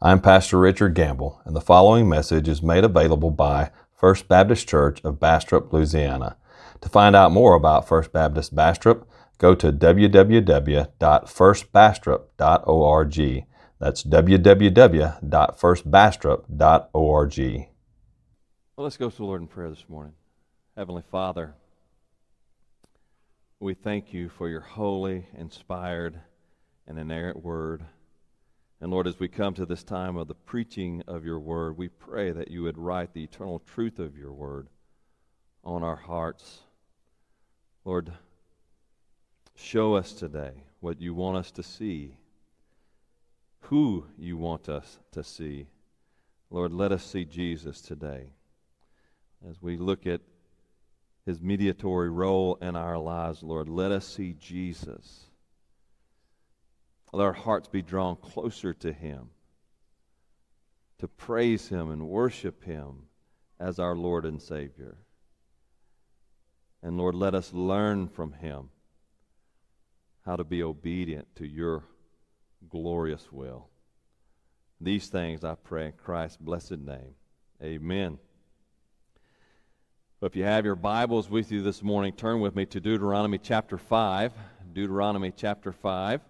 I'm Pastor Richard Gamble, and the following message is made available by First Baptist Church of Bastrop, Louisiana. To find out more about First Baptist Bastrop, go to www.firstbastrop.org. That's www.firstbastrop.org. Well, let's go to the Lord in prayer this morning. Heavenly Father, we thank you for your holy, inspired, and inerrant word. And Lord, as we come to this time of the preaching of your word, we pray that you would write the eternal truth of your word on our hearts. Lord, show us today what you want us to see, who you want us to see. Lord, let us see Jesus today as we look at his mediatory role in our lives, Lord. Let us see Jesus let our hearts be drawn closer to Him, to praise Him and worship Him as our Lord and Savior. And Lord, let us learn from Him how to be obedient to your glorious will. These things I pray in Christ's blessed name. Amen. If you have your Bibles with you this morning, turn with me to Deuteronomy chapter 5. Deuteronomy chapter 5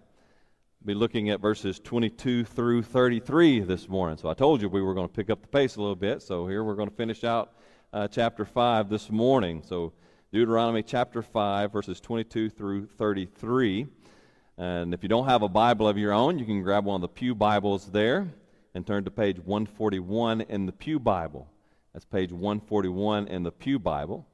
be looking at verses 22 through 33 this morning. So I told you we were going to pick up the pace a little bit. So here we're going to finish out uh, chapter 5 this morning. So Deuteronomy chapter 5, verses 22 through 33. And if you don't have a Bible of your own, you can grab one of the Pew Bibles there and turn to page 141 in the Pew Bible. That's page 141 in the Pew Bible.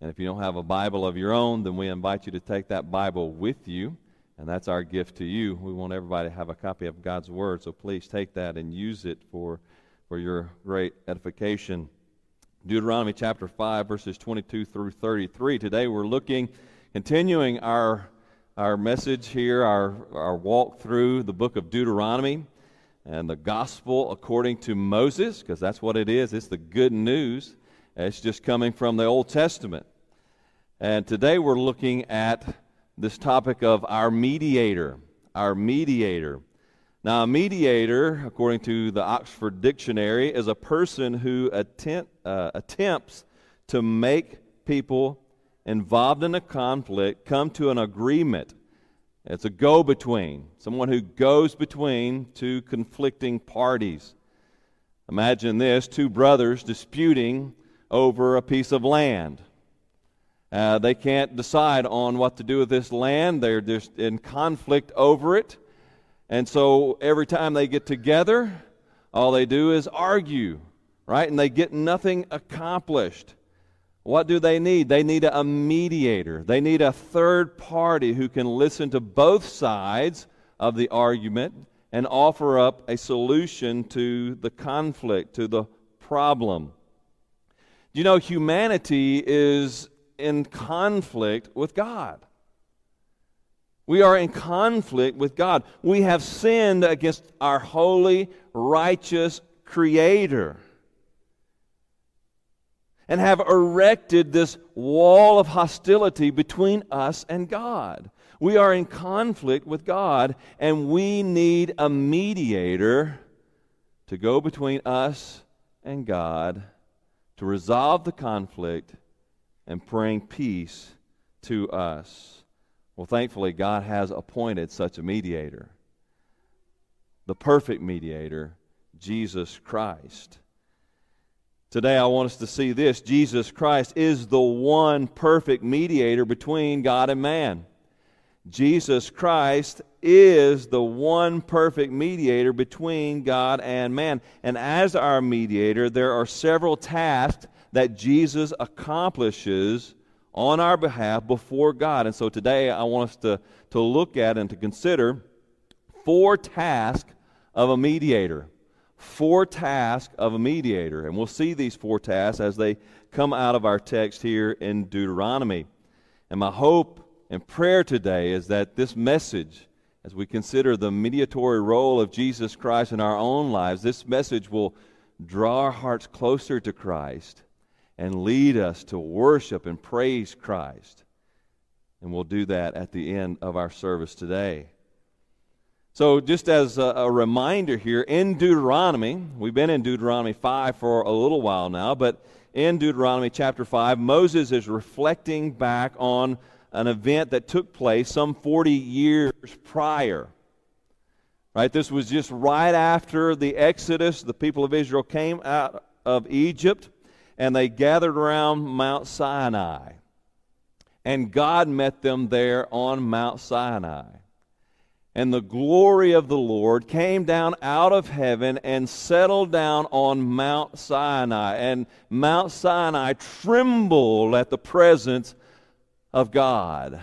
And if you don't have a Bible of your own, then we invite you to take that Bible with you. And that's our gift to you. We want everybody to have a copy of God's Word, so please take that and use it for, for your great edification. Deuteronomy chapter 5, verses 22 through 33. Today we're looking, continuing our, our message here, our, our walk through the book of Deuteronomy and the gospel according to Moses, because that's what it is. It's the good news. It's just coming from the Old Testament. And today we're looking at this topic of our mediator. Our mediator. Now, a mediator, according to the Oxford Dictionary, is a person who attempt, uh, attempts to make people involved in a conflict come to an agreement. It's a go between, someone who goes between two conflicting parties. Imagine this two brothers disputing over a piece of land. Uh, they can't decide on what to do with this land. They're just in conflict over it. And so every time they get together, all they do is argue, right? And they get nothing accomplished. What do they need? They need a mediator. They need a third party who can listen to both sides of the argument and offer up a solution to the conflict, to the problem. You know, humanity is in conflict with God. We are in conflict with God. We have sinned against our holy, righteous Creator and have erected this wall of hostility between us and God. We are in conflict with God, and we need a mediator to go between us and God to resolve the conflict and bring peace to us. Well, thankfully, God has appointed such a mediator, the perfect mediator, Jesus Christ. Today, I want us to see this Jesus Christ is the one perfect mediator between God and man. Jesus Christ is the one perfect mediator between God and man. And as our mediator, there are several tasks that Jesus accomplishes on our behalf before God. And so today I want us to, to look at and to consider four tasks of a mediator. Four tasks of a mediator. And we'll see these four tasks as they come out of our text here in Deuteronomy. And my hope and prayer today is that this message, as we consider the mediatory role of Jesus Christ in our own lives, this message will draw our hearts closer to Christ and lead us to worship and praise Christ. And we'll do that at the end of our service today. So, just as a, a, reminder here, in Deuteronomy, we've been in Deuteronomy 5 for a little while now, but in Deuteronomy chapter 5, Moses is reflecting back on an event that took place some 40 years prior. Right? This was just right after the Exodus. The people of Israel came out of Egypt and they gathered around Mount Sinai. And God met them there on Mount Sinai. And the glory of the Lord came down out of heaven and settled down on Mount Sinai. And Mount Sinai trembled at the presence of God.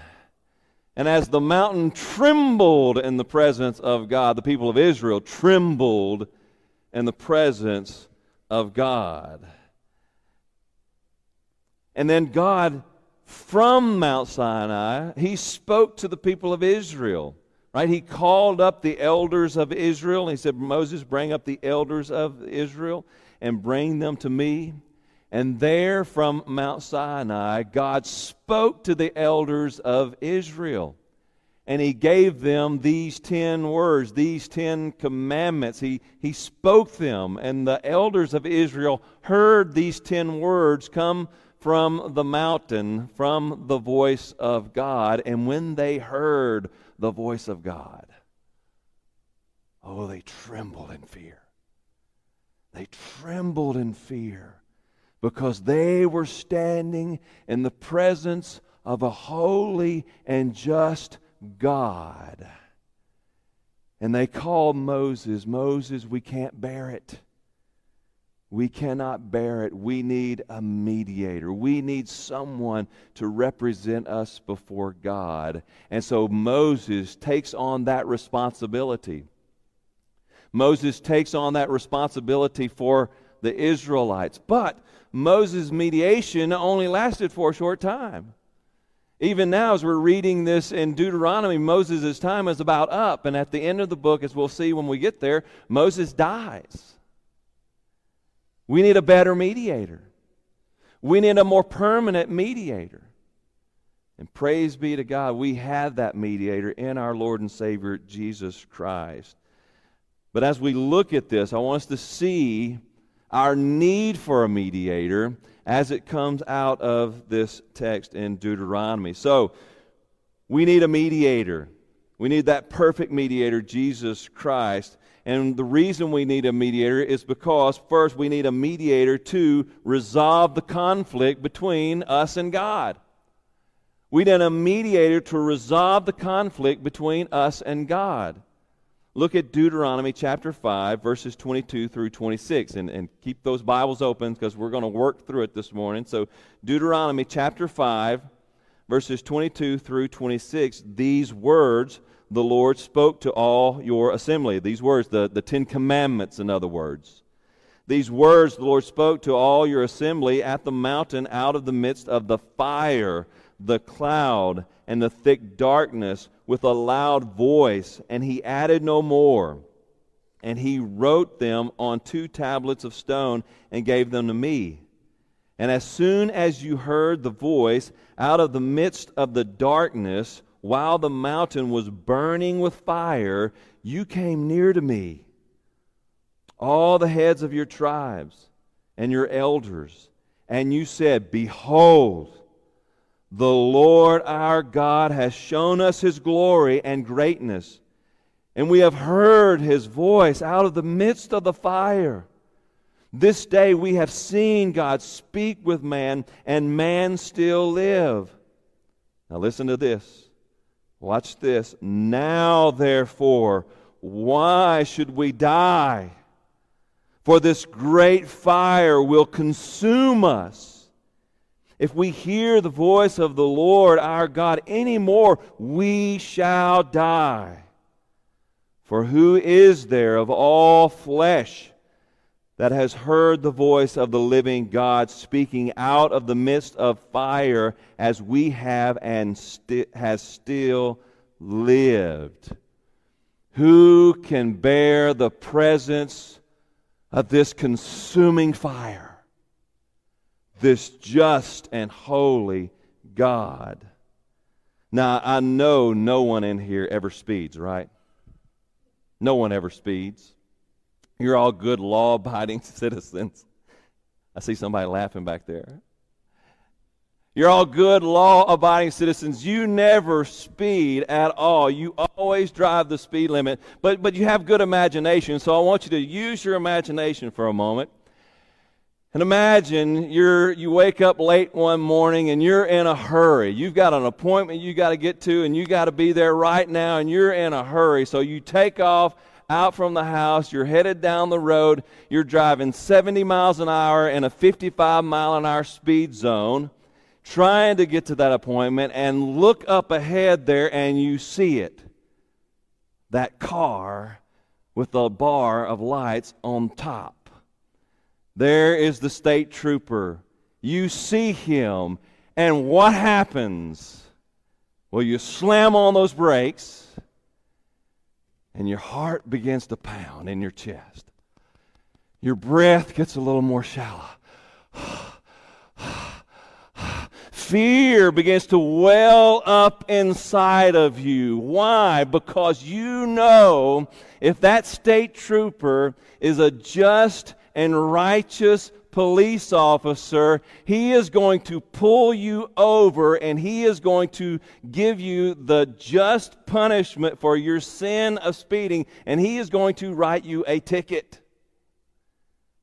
And as the mountain trembled in the presence of God, the people of Israel trembled in the presence of God. And then God, from Mount Sinai, he spoke to the people of Israel. Right? He called up the elders of Israel. And He said, Moses, bring up the elders of Israel and bring them to me. And there from Mount Sinai, God spoke to the elders of Israel. And he gave them these ten words, these ten commandments. He, he spoke them, and the elders of Israel heard these ten words come from the mountain, from the voice of God. And when they heard the voice of God, oh, they trembled in fear. They trembled in fear because they were standing in the presence of a holy and just God. And they called Moses, Moses, we can't bear it. We cannot bear it. We need a mediator. We need someone to represent us before God. And so Moses takes on that responsibility. Moses takes on that responsibility for the Israelites. But Moses' mediation only lasted for a short time. Even now, as we're reading this in Deuteronomy, Moses' time is about up. And at the end of the book, as we'll see when we get there, Moses dies. We need a better mediator. We need a more permanent mediator. And praise be to God, we have that mediator in our Lord and Savior, Jesus Christ. But as we look at this, I want us to see our need for a mediator as it comes out of this text in Deuteronomy. So, we need a mediator. We need that perfect mediator, Jesus Christ. And the reason we need a mediator is because, first, we need a mediator to resolve the conflict between us and God. We need a mediator to resolve the conflict between us and God look at Deuteronomy chapter 5, verses 22 through 26. And, and keep those Bibles open because we're going to work through it this morning. So, Deuteronomy chapter 5, verses 22 through 26. These words the Lord spoke to all your assembly. These words, the, the Ten Commandments, in other words. These words the Lord spoke to all your assembly at the mountain out of the midst of the fire, the cloud, and the thick darkness with a loud voice, and he added no more. And he wrote them on two tablets of stone and gave them to me. And as soon as you heard the voice out of the midst of the darkness, while the mountain was burning with fire, you came near to me. All the heads of your tribes and your elders, and you said, Behold, the Lord our God has shown us his glory and greatness, and we have heard his voice out of the midst of the fire. This day we have seen God speak with man, and man still live. Now listen to this. Watch this. Now, therefore, why should we die? For this great fire will consume us if we hear the voice of the Lord our God anymore, we shall die. For who is there of all flesh that has heard the voice of the living God speaking out of the midst of fire as we have and sti- has still lived? Who can bear the presence of this consuming fire? this just and holy God. Now, I know no one in here ever speeds, right? No one ever speeds. You're all good, law abiding citizens. I see somebody laughing back there. You're all good, law abiding citizens. You never speed at all. You always drive the speed limit, but, but you have good imagination. So I want you to use your imagination for a moment. And imagine you're, you wake up late one morning and you're in a hurry. You've got an appointment you've got to get to and you got to be there right now and you're in a hurry. So you take off out from the house, you're headed down the road, you're driving 70 miles an hour in a 55 mile an hour speed zone, trying to get to that appointment, and look up ahead there and you see it. That car with the bar of lights on top. There is the state trooper. You see him, and what happens? Well, you slam on those brakes and your heart begins to pound in your chest. Your breath gets a little more shallow. Fear begins to well up inside of you. Why? Because you know if that state trooper is a just and righteous police officer, he is going to pull you over and he is going to give you the just punishment for your sin of speeding, and he is going to write you a ticket.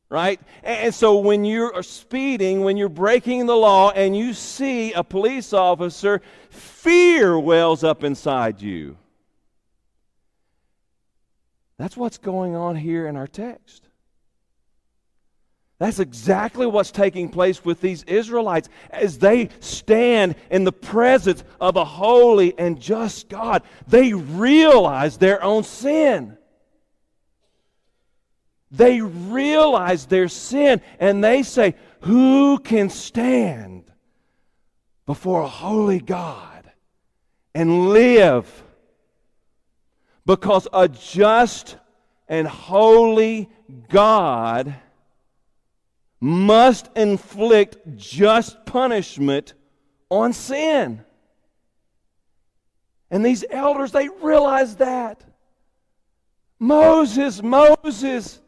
Right? And so when you're speeding, when you're breaking the law, and you see a police officer, fear wells up inside you. That's what's going on here in our text. That's exactly what's taking place with these Israelites as they stand in the presence of a holy and just God. They realize their own sin. They realize their sin and they say, Who can stand before a holy God and live? Because a just and holy God must inflict just punishment on sin. And these elders, they realize that. Moses, Moses,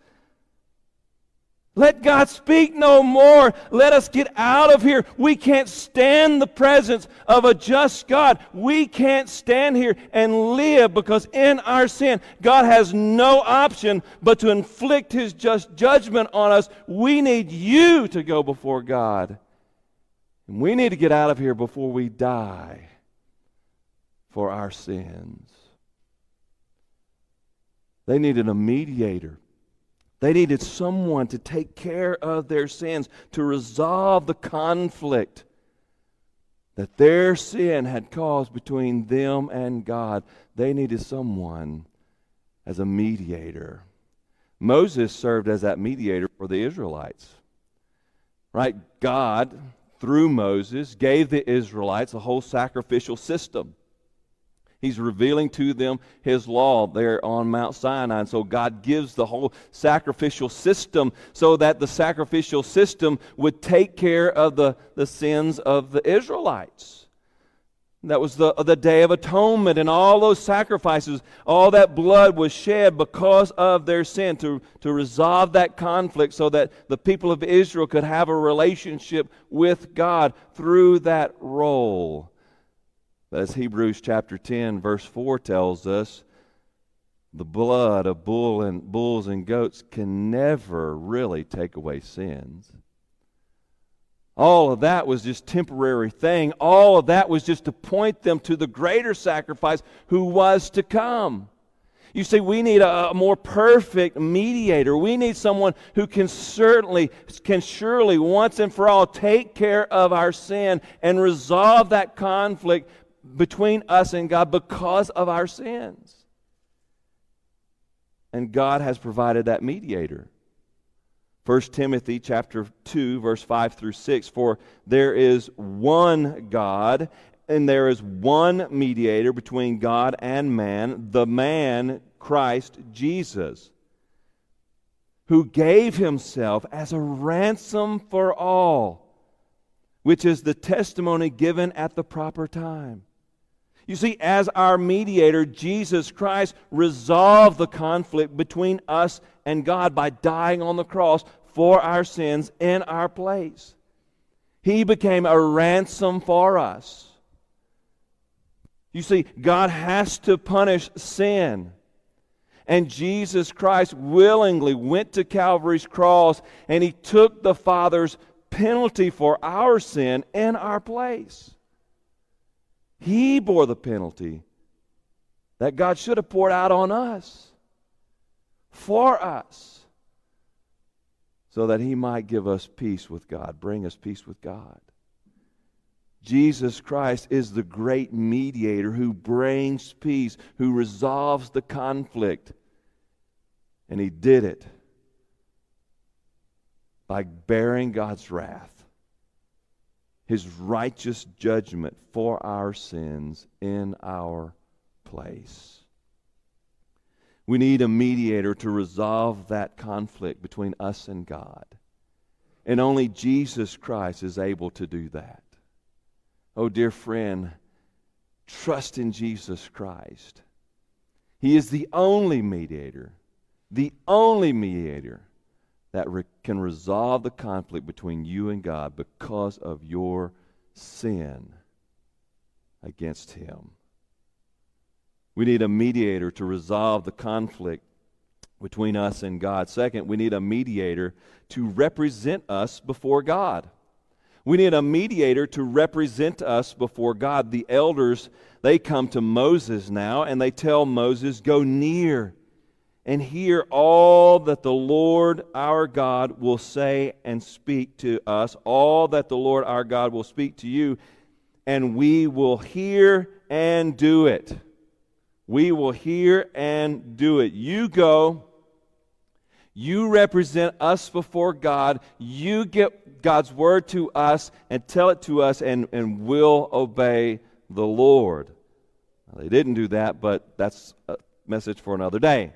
let God speak no more. Let us get out of here. We can't stand the presence of a just God. We can't stand here and live because in our sin, God has no option but to inflict his just judgment on us. We need you to go before God. And we need to get out of here before we die for our sins. They needed a mediator they needed someone to take care of their sins, to resolve the conflict that their sin had caused between them and God. They needed someone as a mediator. Moses served as that mediator for the Israelites. Right? God, through Moses, gave the Israelites a whole sacrificial system. He's revealing to them his law there on Mount Sinai. And so God gives the whole sacrificial system so that the sacrificial system would take care of the, the sins of the Israelites. That was the, the Day of Atonement, and all those sacrifices, all that blood was shed because of their sin to, to resolve that conflict so that the people of Israel could have a relationship with God through that role. But as Hebrews chapter 10, verse 4 tells us, the blood of bull and, bulls and goats can never really take away sins. All of that was just temporary thing. All of that was just to point them to the greater sacrifice who was to come. You see, we need a, a, more perfect mediator. We need someone who can certainly, can surely, once and for all, take care of our sin and resolve that conflict between us and God because of our sins. And God has provided that mediator. 1 Timothy chapter 2 verse 5 through 6 for there is one God and there is one mediator between God and man the man Christ Jesus who gave himself as a ransom for all which is the testimony given at the proper time You see, as our mediator, Jesus Christ resolved the conflict between us and God by dying on the cross for our sins in our place. He became a ransom for us. You see, God has to punish sin. And Jesus Christ willingly went to Calvary's cross and he took the Father's penalty for our sin in our place. He bore the penalty that God should have poured out on us for us so that he might give us peace with God, bring us peace with God. Jesus Christ is the great mediator who brings peace, who resolves the conflict. And he did it by bearing God's wrath, his righteous judgment for our sins in our place. We need a mediator to resolve that conflict between us and God. And only Jesus Christ is able to do that. Oh, dear friend, trust in Jesus Christ. He is the only mediator, the only mediator that re- can resolve the conflict between you and God because of your sin against Him. We need a mediator to resolve the conflict between us and God. Second, we need a mediator to represent us before God. We need a mediator to represent us before God. The elders, they come to Moses now and they tell Moses, Go near and hear all that the Lord our God will say and speak to us, all that the Lord our God will speak to you, and we will hear and do it. We will hear and do it. You go. You represent us before God. You get God's word to us and tell it to us, and, and we'll obey the Lord. They didn't do that, but that's a message for another day.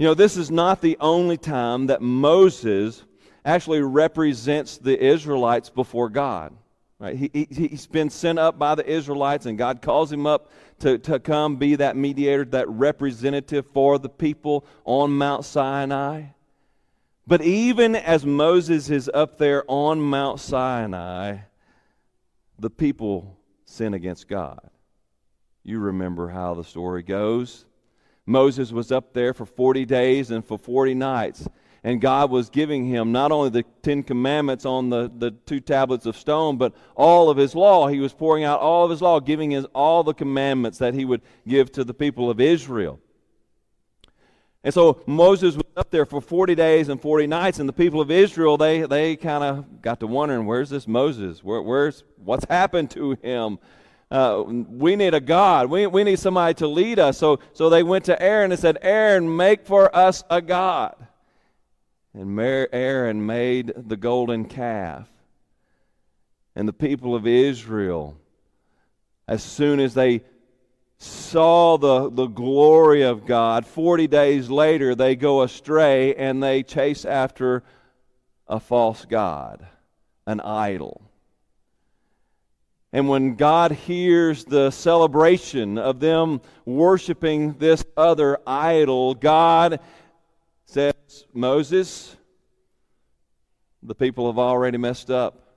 You know, this is not the only time that Moses actually represents the Israelites before God. Right? He, he, he's been sent up by the Israelites, and God calls him up to, to come be that mediator, that representative for the people on Mount Sinai. But even as Moses is up there on Mount Sinai, the people sin against God. You remember how the story goes. Moses was up there for 40 days and for 40 nights and God was giving him not only the Ten Commandments on the, the two tablets of stone, but all of his law. He was pouring out all of his law, giving his, all the commandments that he would give to the people of Israel. And so Moses was up there for 40 days and 40 nights, and the people of Israel, they, they kind of got to wondering, where's this Moses? Where, where's, what's happened to him? Uh, we need a God. We, we need somebody to lead us. So, so they went to Aaron and said, Aaron, make for us a God. And Aaron made the golden calf. And the people of Israel, as soon as they saw the, the glory of God, 40 days later they go astray and they chase after a false God, an idol. And when God hears the celebration of them worshiping this other idol, God says, Moses, the people have already messed up.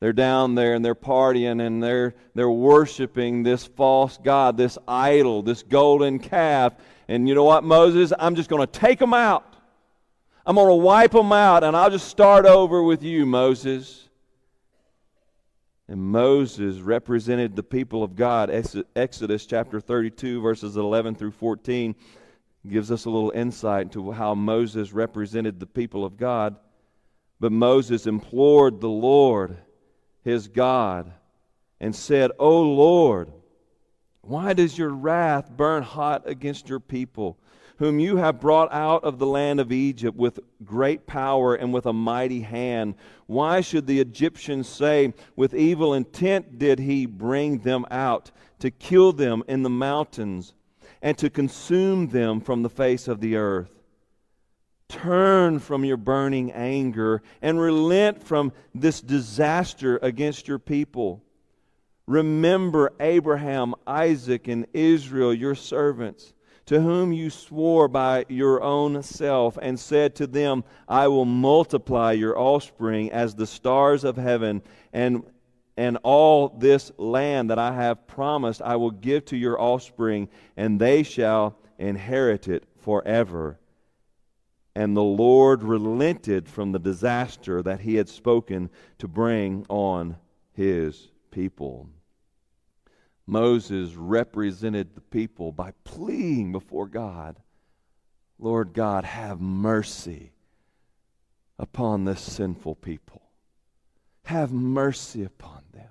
They're down there and they're partying and they're, they're worshiping this false God, this idol, this golden calf. And you know what, Moses? I'm just going to take them out. I'm going to wipe them out and I'll just start over with you, Moses. And Moses represented the people of God. Exodus chapter 32, verses 11 through 14 gives us a little insight into how Moses represented the people of God. But Moses implored the Lord, his God, and said, O Lord, why does your wrath burn hot against your people, whom you have brought out of the land of Egypt with great power and with a mighty hand? Why should the Egyptians say, With evil intent did he bring them out, to kill them in the mountains? and to consume them from the face of the earth. Turn from your burning anger and relent from this disaster against your people. Remember Abraham, Isaac, and Israel, your servants, to whom you swore by your own self, and said to them, I will multiply your offspring as the stars of heaven, and, and all this land that I have promised I will give to your offspring, and they shall inherit it forever. And the Lord relented from the disaster that he had spoken to bring on his people. Moses represented the people by pleading before God, Lord God, have mercy upon this sinful people. Have mercy upon them.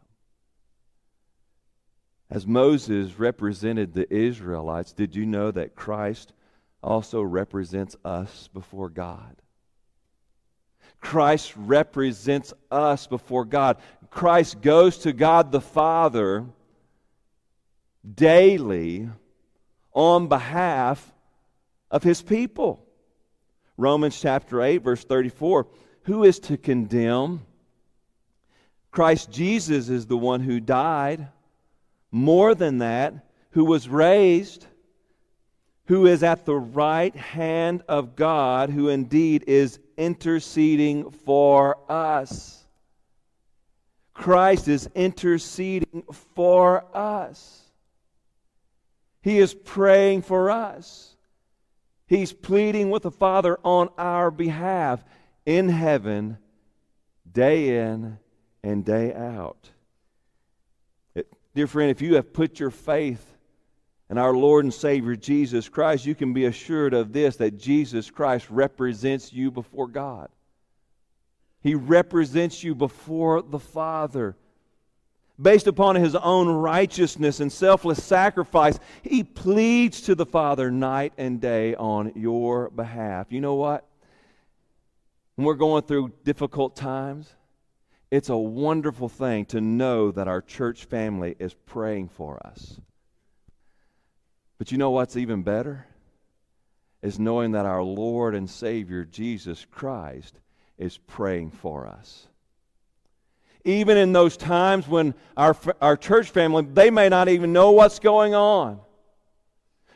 As Moses represented the Israelites, did you know that Christ also represents us before God? Christ represents us before God. Christ goes to God the Father daily on behalf of his people. Romans chapter 8, verse 34 Who is to condemn? Christ Jesus is the one who died. More than that, who was raised, who is at the right hand of God, who indeed is interceding for us. Christ is interceding for us. He is praying for us. He's pleading with the Father on our behalf in heaven, day in and day out. It, dear friend, if you have put your faith in our Lord and Savior Jesus Christ, you can be assured of this that Jesus Christ represents you before God. He represents you before the Father based upon his own righteousness and selfless sacrifice, he pleads to the Father night and day on your behalf. You know what? When we're going through difficult times, it's a wonderful thing to know that our church family is praying for us. But you know what's even better? Is knowing that our Lord and Savior Jesus Christ is praying for us even in those times when our, our church family, they may not even know what's going on.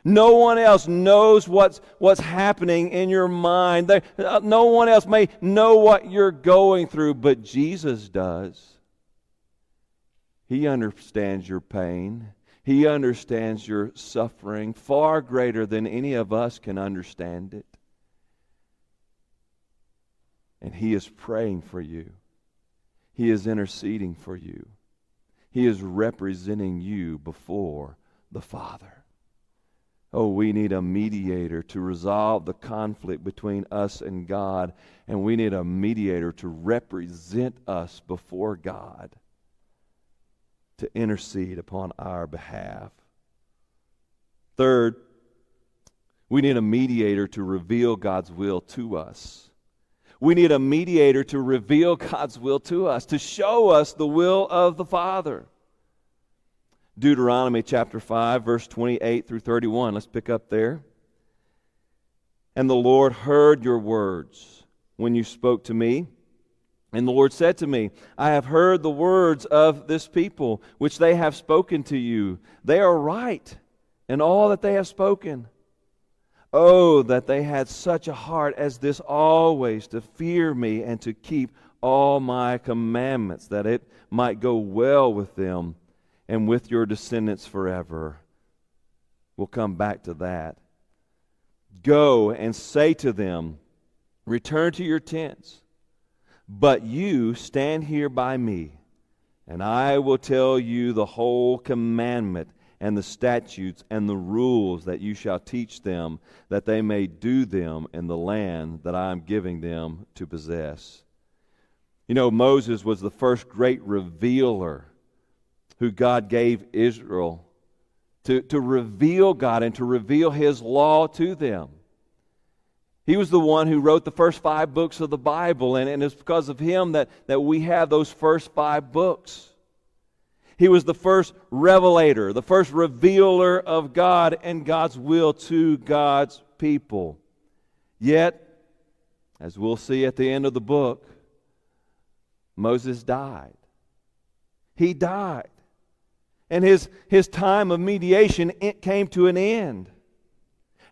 No one else knows what's, what's happening in your mind. They, uh, no one else may know what you're going through, but Jesus does. He understands your pain. He understands your suffering far greater than any of us can understand it. And He is praying for you. He is interceding for you. He is representing you before the Father. Oh, we need a mediator to resolve the conflict between us and God, and we need a mediator to represent us before God, to intercede upon our behalf. Third, we need a mediator to reveal God's will to us. We need a mediator to reveal God's will to us, to show us the will of the Father. Deuteronomy chapter 5, verse 28 through 31. Let's pick up there. And the Lord heard your words when you spoke to me. And the Lord said to me, I have heard the words of this people, which they have spoken to you. They are right in all that they have spoken. Oh, that they had such a heart as this always to fear me and to keep all my commandments, that it might go well with them and with your descendants forever. We'll come back to that. Go and say to them, Return to your tents, but you stand here by me, and I will tell you the whole commandment and the statutes and the rules that you shall teach them, that they may do them in the land that I am giving them to possess. You know, Moses was the first great revealer who God gave Israel to, to reveal God and to reveal his law to them. He was the one who wrote the first five books of the Bible, and, and it's because of him that, that we have those first five books. He was the first revelator, the first revealer of God and God's will to God's people. Yet, as we'll see at the end of the book, Moses died. He died. and his, his time of mediation came to an end.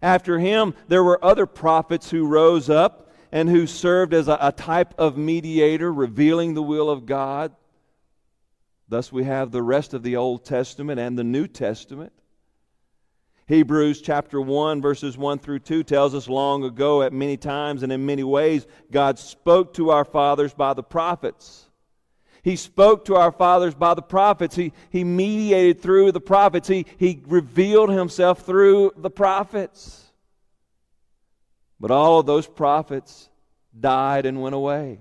After him, there were other prophets who rose up and who served as a, a type of mediator, revealing the will of God. Thus, we have the rest of the Old Testament and the New Testament. Hebrews chapter 1, verses 1 through 2 tells us long ago, at many times and in many ways, God spoke to our fathers by the prophets. He spoke to our fathers by the prophets. He, he mediated through the prophets. He, he revealed himself through the prophets. But all of those prophets died and went away.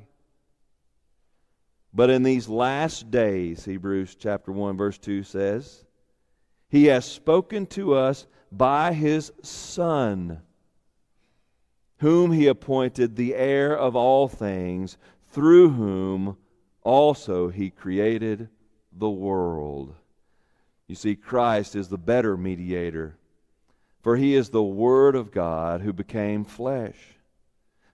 But in these last days, Hebrews chapter 1, verse 2 says, He has spoken to us by His Son, whom He appointed the heir of all things, through whom also he created the world. You see, Christ is the better mediator, for he is the Word of God who became flesh.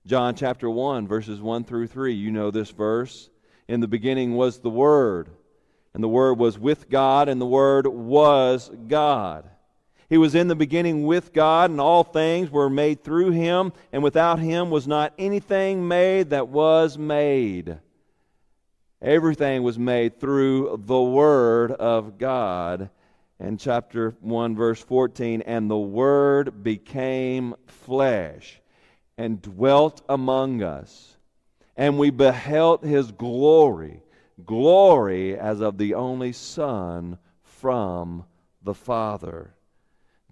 John chapter 1, verses 1 through 3. You know this verse. In the beginning was the Word, and the Word was with God, and the Word was God. He was in the beginning with God, and all things were made through him, and without him was not anything made that was made. Everything was made through the Word of God. And chapter 1, verse 14, and the Word became flesh and dwelt among us. And we beheld his glory, glory as of the only Son from the Father,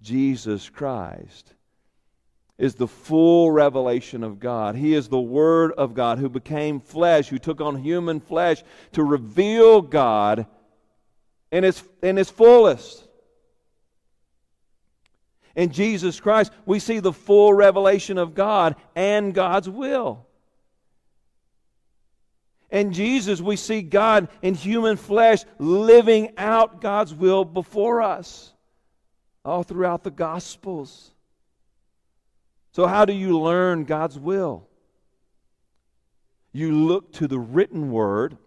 Jesus Christ is the full revelation of God. He is the Word of God who became flesh, who took on human flesh to reveal God in His, in his fullest. In Jesus Christ, we see the full revelation of God and God's will. In Jesus, we see God in human flesh living out God's will before us all throughout the Gospels. So, how do you learn God's will? You look to the written word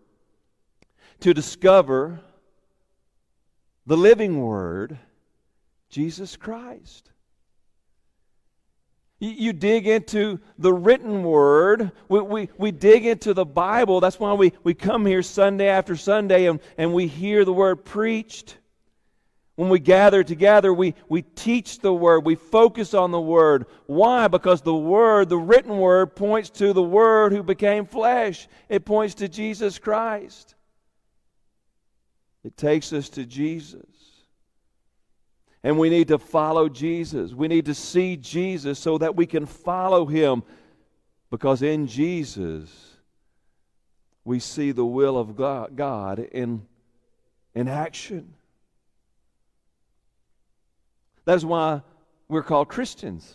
to discover the living word, Jesus Christ. You dig into the written word. We, we, we dig into the Bible. That's why we, we come here Sunday after Sunday and, and we hear the word preached. When we gather together, we, we teach the Word, we focus on the Word. Why? Because the Word, the written Word, points to the Word who became flesh, it points to Jesus Christ. It takes us to Jesus. And we need to follow Jesus. We need to see Jesus so that we can follow Him. Because in Jesus, we see the will of God in, in action. That's why we're called Christians.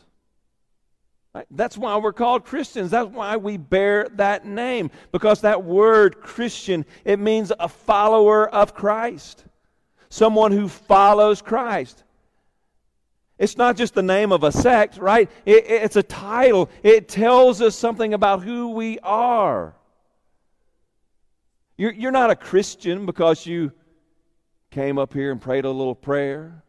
That's why we're called Christians. That's why we bear that name. Because that word Christian, it means a follower of Christ. Someone who follows Christ. It's not just the name of a sect, right? It, it's a title. It tells us something about who we are. You're, you're not a Christian because you came up here and prayed a little prayer.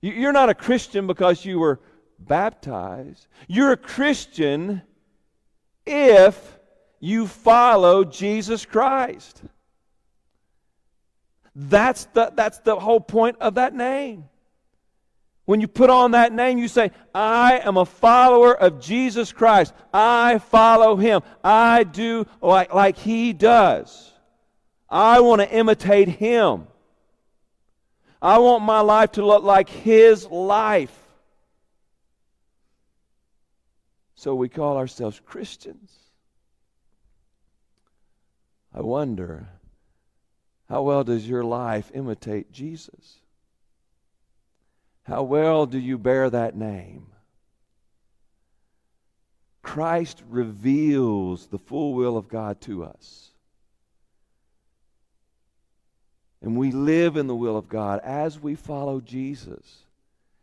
You're not a Christian because you were baptized. You're a Christian if you follow Jesus Christ. That's the, that's the whole point of that name. When you put on that name, you say, I am a follower of Jesus Christ. I follow him. I do like, like he does. I want to imitate him. I want my life to look like His life. So we call ourselves Christians. I wonder, how well does your life imitate Jesus? How well do you bear that name? Christ reveals the full will of God to us. And we live in the will of God as we follow Jesus,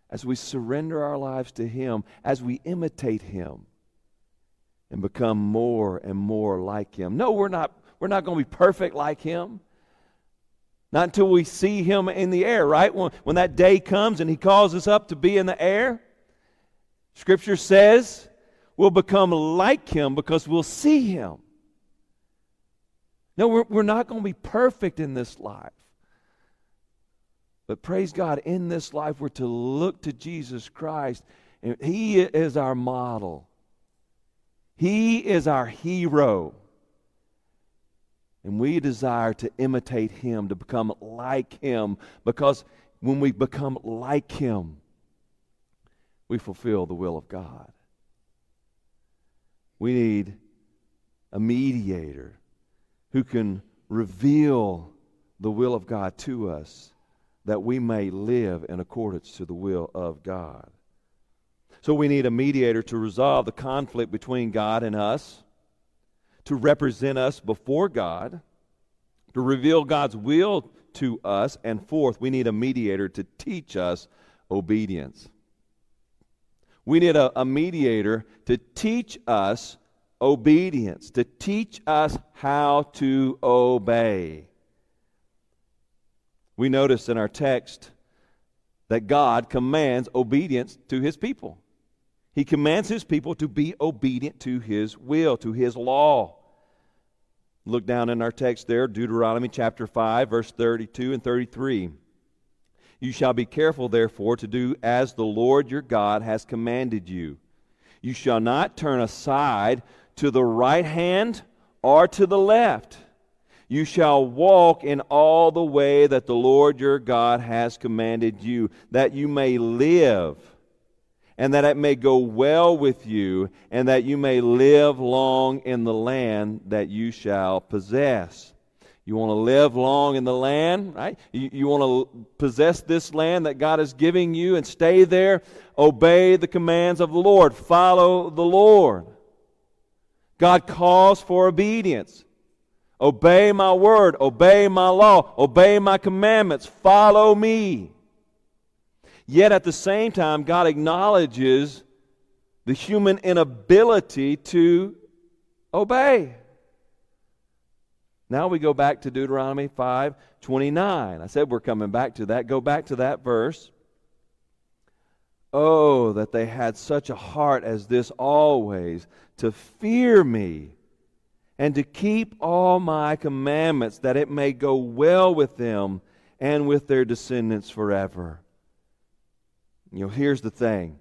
as we surrender our lives to Him, as we imitate Him and become more and more like Him. No, we're not, we're not going to be perfect like Him. Not until we see him in the air, right? When, when that day comes and he calls us up to be in the air, Scripture says we'll become like him because we'll see him. No, we're, we're not going to be perfect in this life. But praise God, in this life, we're to look to Jesus Christ. He is our model, He is our hero. And we desire to imitate Him, to become like Him, because when we become like Him, we fulfill the will of God. We need a mediator who can reveal the will of God to us that we may live in accordance to the will of God. So we need a mediator to resolve the conflict between God and us, to represent us before God, to reveal God's will to us, and fourth, we need a mediator to teach us obedience. We need a, a mediator to teach us obedience, to teach us how to obey. We notice in our text that God commands obedience to his people. He commands his people to be obedient to his will, to his law. Look down in our text there, Deuteronomy chapter 5, verse 32 and 33. You shall be careful, therefore, to do as the Lord your God has commanded you. You shall not turn aside to the right hand or to the left. You shall walk in all the way that the Lord your God has commanded you, that you may live, and that it may go well with you, and that you may live long in the land that you shall possess. You want to live long in the land, right? You, you want to possess this land that God is giving you and stay there. Obey the commands of the Lord. Follow the Lord. God calls for obedience. Obey my word, obey my law, obey my commandments, follow me. Yet at the same time, God acknowledges the human inability to obey. Now we go back to Deuteronomy 5 29. I said we're coming back to that. Go back to that verse. Oh, that they had such a heart as this always, to fear me and to keep all my commandments, that it may go well with them and with their descendants forever. You know, here's the thing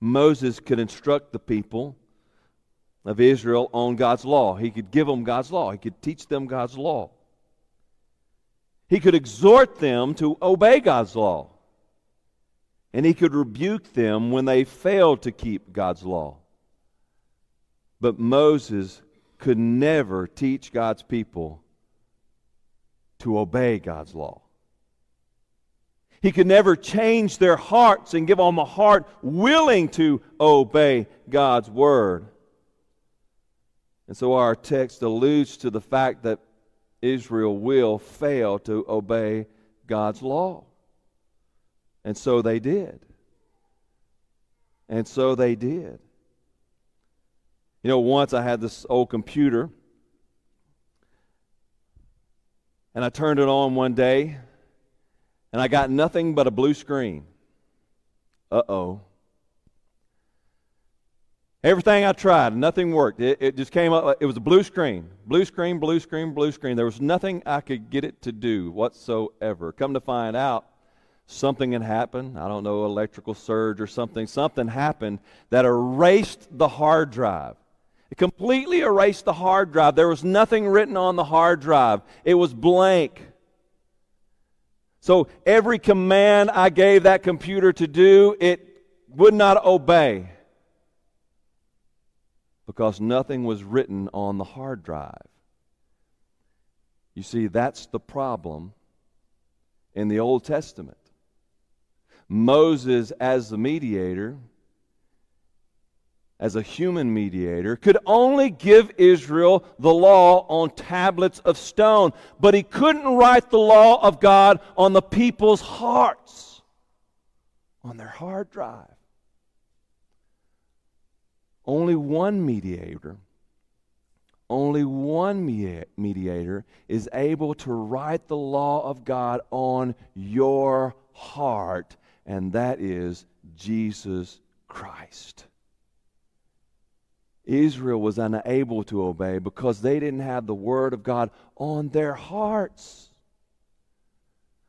Moses could instruct the people of Israel on God's law, he could give them God's law, he could teach them God's law. He could exhort them to obey God's law and he could rebuke them when they failed to keep God's law. But Moses could never teach God's people to obey God's law. He could never change their hearts and give them a heart willing to obey God's word. And so our text alludes to the fact that Israel will fail to obey God's law. And so they did. And so they did. You know, once I had this old computer, and I turned it on one day, and I got nothing but a blue screen. Uh oh. Everything I tried, nothing worked. It, it, just came up, it was a blue screen. Blue screen, blue screen, blue screen. There was nothing I could get it to do whatsoever. Come to find out, something had happened. I don't know, electrical surge or something. Something happened that erased the hard drive. It completely erased the hard drive. There was nothing written on the hard drive, it was blank. So every command I gave that computer to do, it would not obey because nothing was written on the hard drive. You see, that's the problem in the Old Testament. Moses, as the mediator, as a human mediator, could only give Israel the law on tablets of stone, but he couldn't write the law of God on the people's hearts, on their hard drive. Only one mediator, only one mediator is able to write the law of God on your heart, and that is Jesus Christ. Israel was unable to obey because they didn't have the Word of God on their hearts.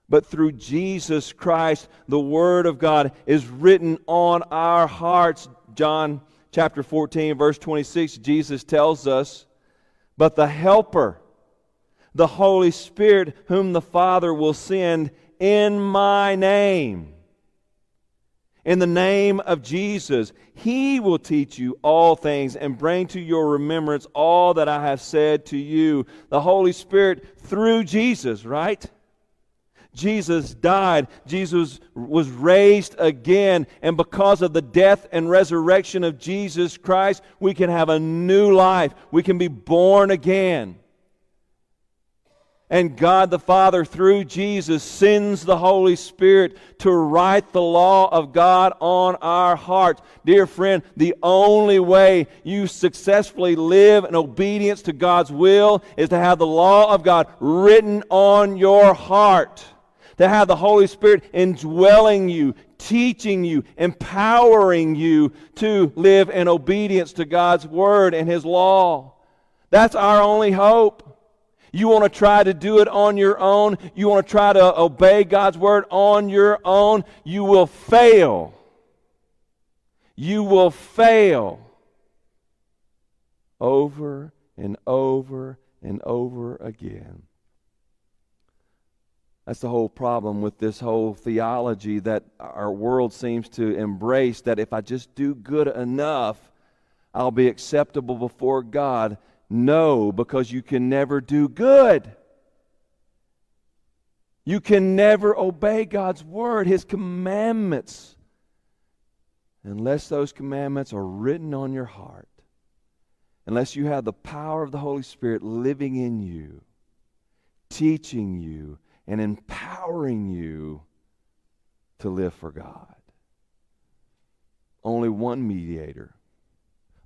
But through Jesus Christ, the Word of God is written on our hearts. John chapter 14, verse 26, Jesus tells us but the Helper, the Holy Spirit, whom the Father will send in my name. In the name of Jesus, He will teach you all things and bring to your remembrance all that I have said to you. The Holy Spirit through Jesus, right? Jesus died. Jesus was raised again. And because of the death and resurrection of Jesus Christ, we can have a new life. We can be born again. And God the Father, through Jesus, sends the Holy Spirit to write the law of God on our hearts. Dear friend, the only way you successfully live in obedience to God's will is to have the law of God written on your heart to have the Holy Spirit indwelling you, teaching you, empowering you to live in obedience to God's Word and His law. That's our only hope. You want to try to do it on your own, you want to try to obey God's Word on your own, you will fail. You will fail over and over and over again. That's the whole problem with this whole theology that our world seems to embrace that if I just do good enough, I'll be acceptable before God. No, because you can never do good. You can never obey God's word, His commandments, unless those commandments are written on your heart, unless you have the power of the Holy Spirit living in you, teaching you, and empowering you to live for God. Only one mediator,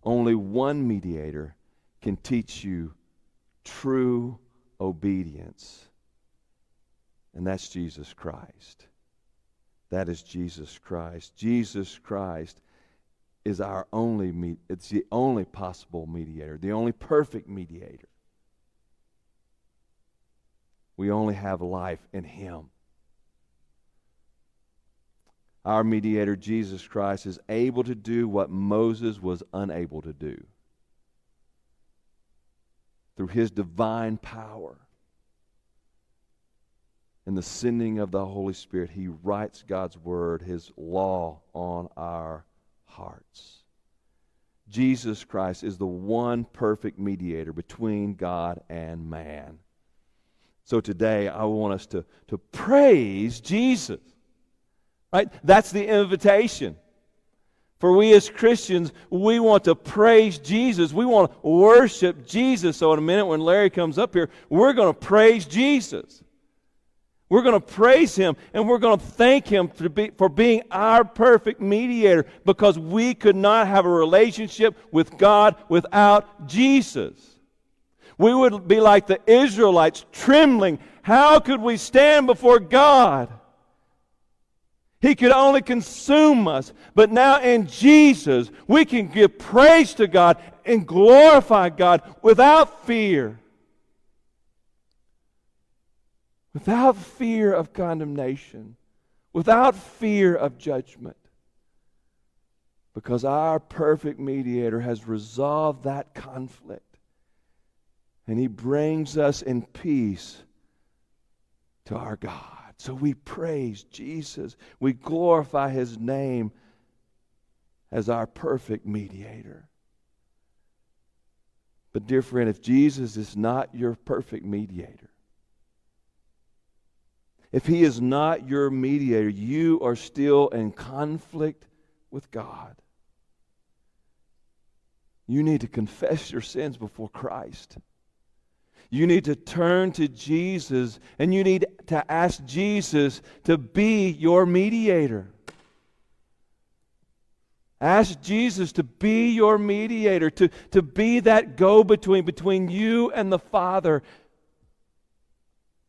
only one mediator can teach you true obedience, and that's Jesus Christ. That is Jesus Christ. Jesus Christ is our only it's the only possible mediator, the only perfect mediator. We only have life in Him. Our mediator, Jesus Christ, is able to do what Moses was unable to do. Through his divine power and the sending of the Holy Spirit, he writes God's word, his law, on our hearts. Jesus Christ is the one perfect mediator between God and man. So today, I want us to, to praise Jesus. Right? That's the invitation. For we as Christians, we want to praise Jesus. We want to worship Jesus. So, in a minute, when Larry comes up here, we're going to praise Jesus. We're going to praise him and we're going to thank him for, be, for being our perfect mediator because we could not have a relationship with God without Jesus. We would be like the Israelites, trembling. How could we stand before God? He could only consume us. But now in Jesus, we can give praise to God and glorify God without fear. Without fear of condemnation. Without fear of judgment. Because our perfect mediator has resolved that conflict. And He brings us in peace to our God. So we praise Jesus. We glorify His name as our perfect mediator. But, dear friend, if Jesus is not your perfect mediator, if He is not your mediator, you are still in conflict with God. You need to confess your sins before Christ. You need to turn to Jesus and you need to ask Jesus to be your mediator. Ask Jesus to be your mediator, to, to be that go between between you and the Father.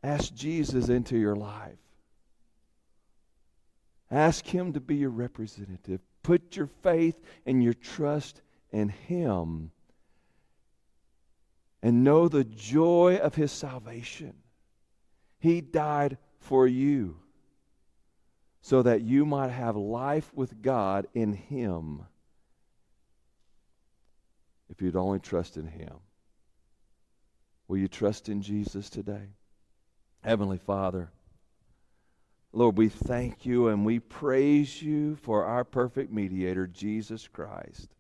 Ask Jesus into your life. Ask Him to be your representative. Put your faith and your trust in Him. And know the joy of His salvation. He died for you so that you might have life with God in Him if you'd only trust in Him. Will you trust in Jesus today? Heavenly Father, Lord, we thank you and we praise you for our perfect mediator, Jesus Christ.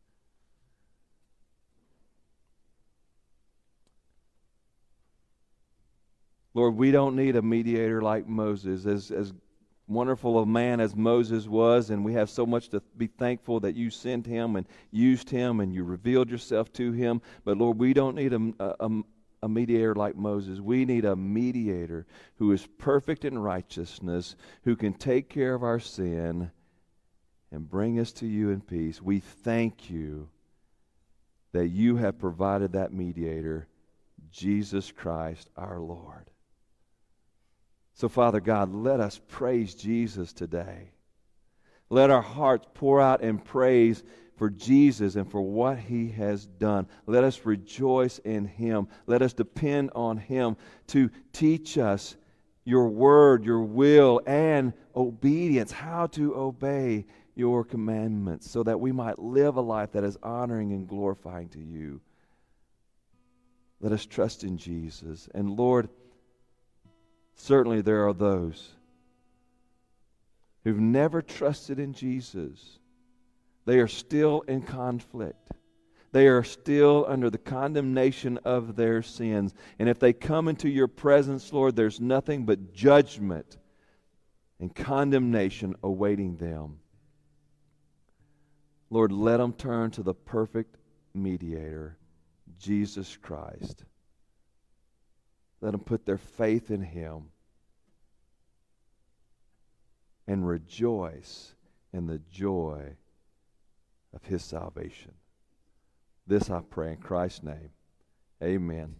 Lord, we don't need a mediator like Moses. As, as wonderful a man as Moses was, and we have so much to be thankful that you sent him and used him and you revealed yourself to him. But Lord, we don't need a, a, a mediator like Moses. We need a mediator who is perfect in righteousness, who can take care of our sin and bring us to you in peace. We thank you that you have provided that mediator, Jesus Christ our Lord. So, Father God, let us praise Jesus today. Let our hearts pour out in praise for Jesus and for what he has done. Let us rejoice in him. Let us depend on him to teach us your word, your will, and obedience, how to obey your commandments, so that we might live a life that is honoring and glorifying to you. Let us trust in Jesus. And Lord, certainly there are those who've never trusted in Jesus they are still in conflict. They are still under the condemnation of their sins. And if they come into your presence, Lord, there's nothing but judgment and condemnation awaiting them. Lord, let them turn to the perfect mediator, Jesus Christ. Let them put their faith in him and rejoice in the joy of his salvation. This I pray in Christ's name. Amen.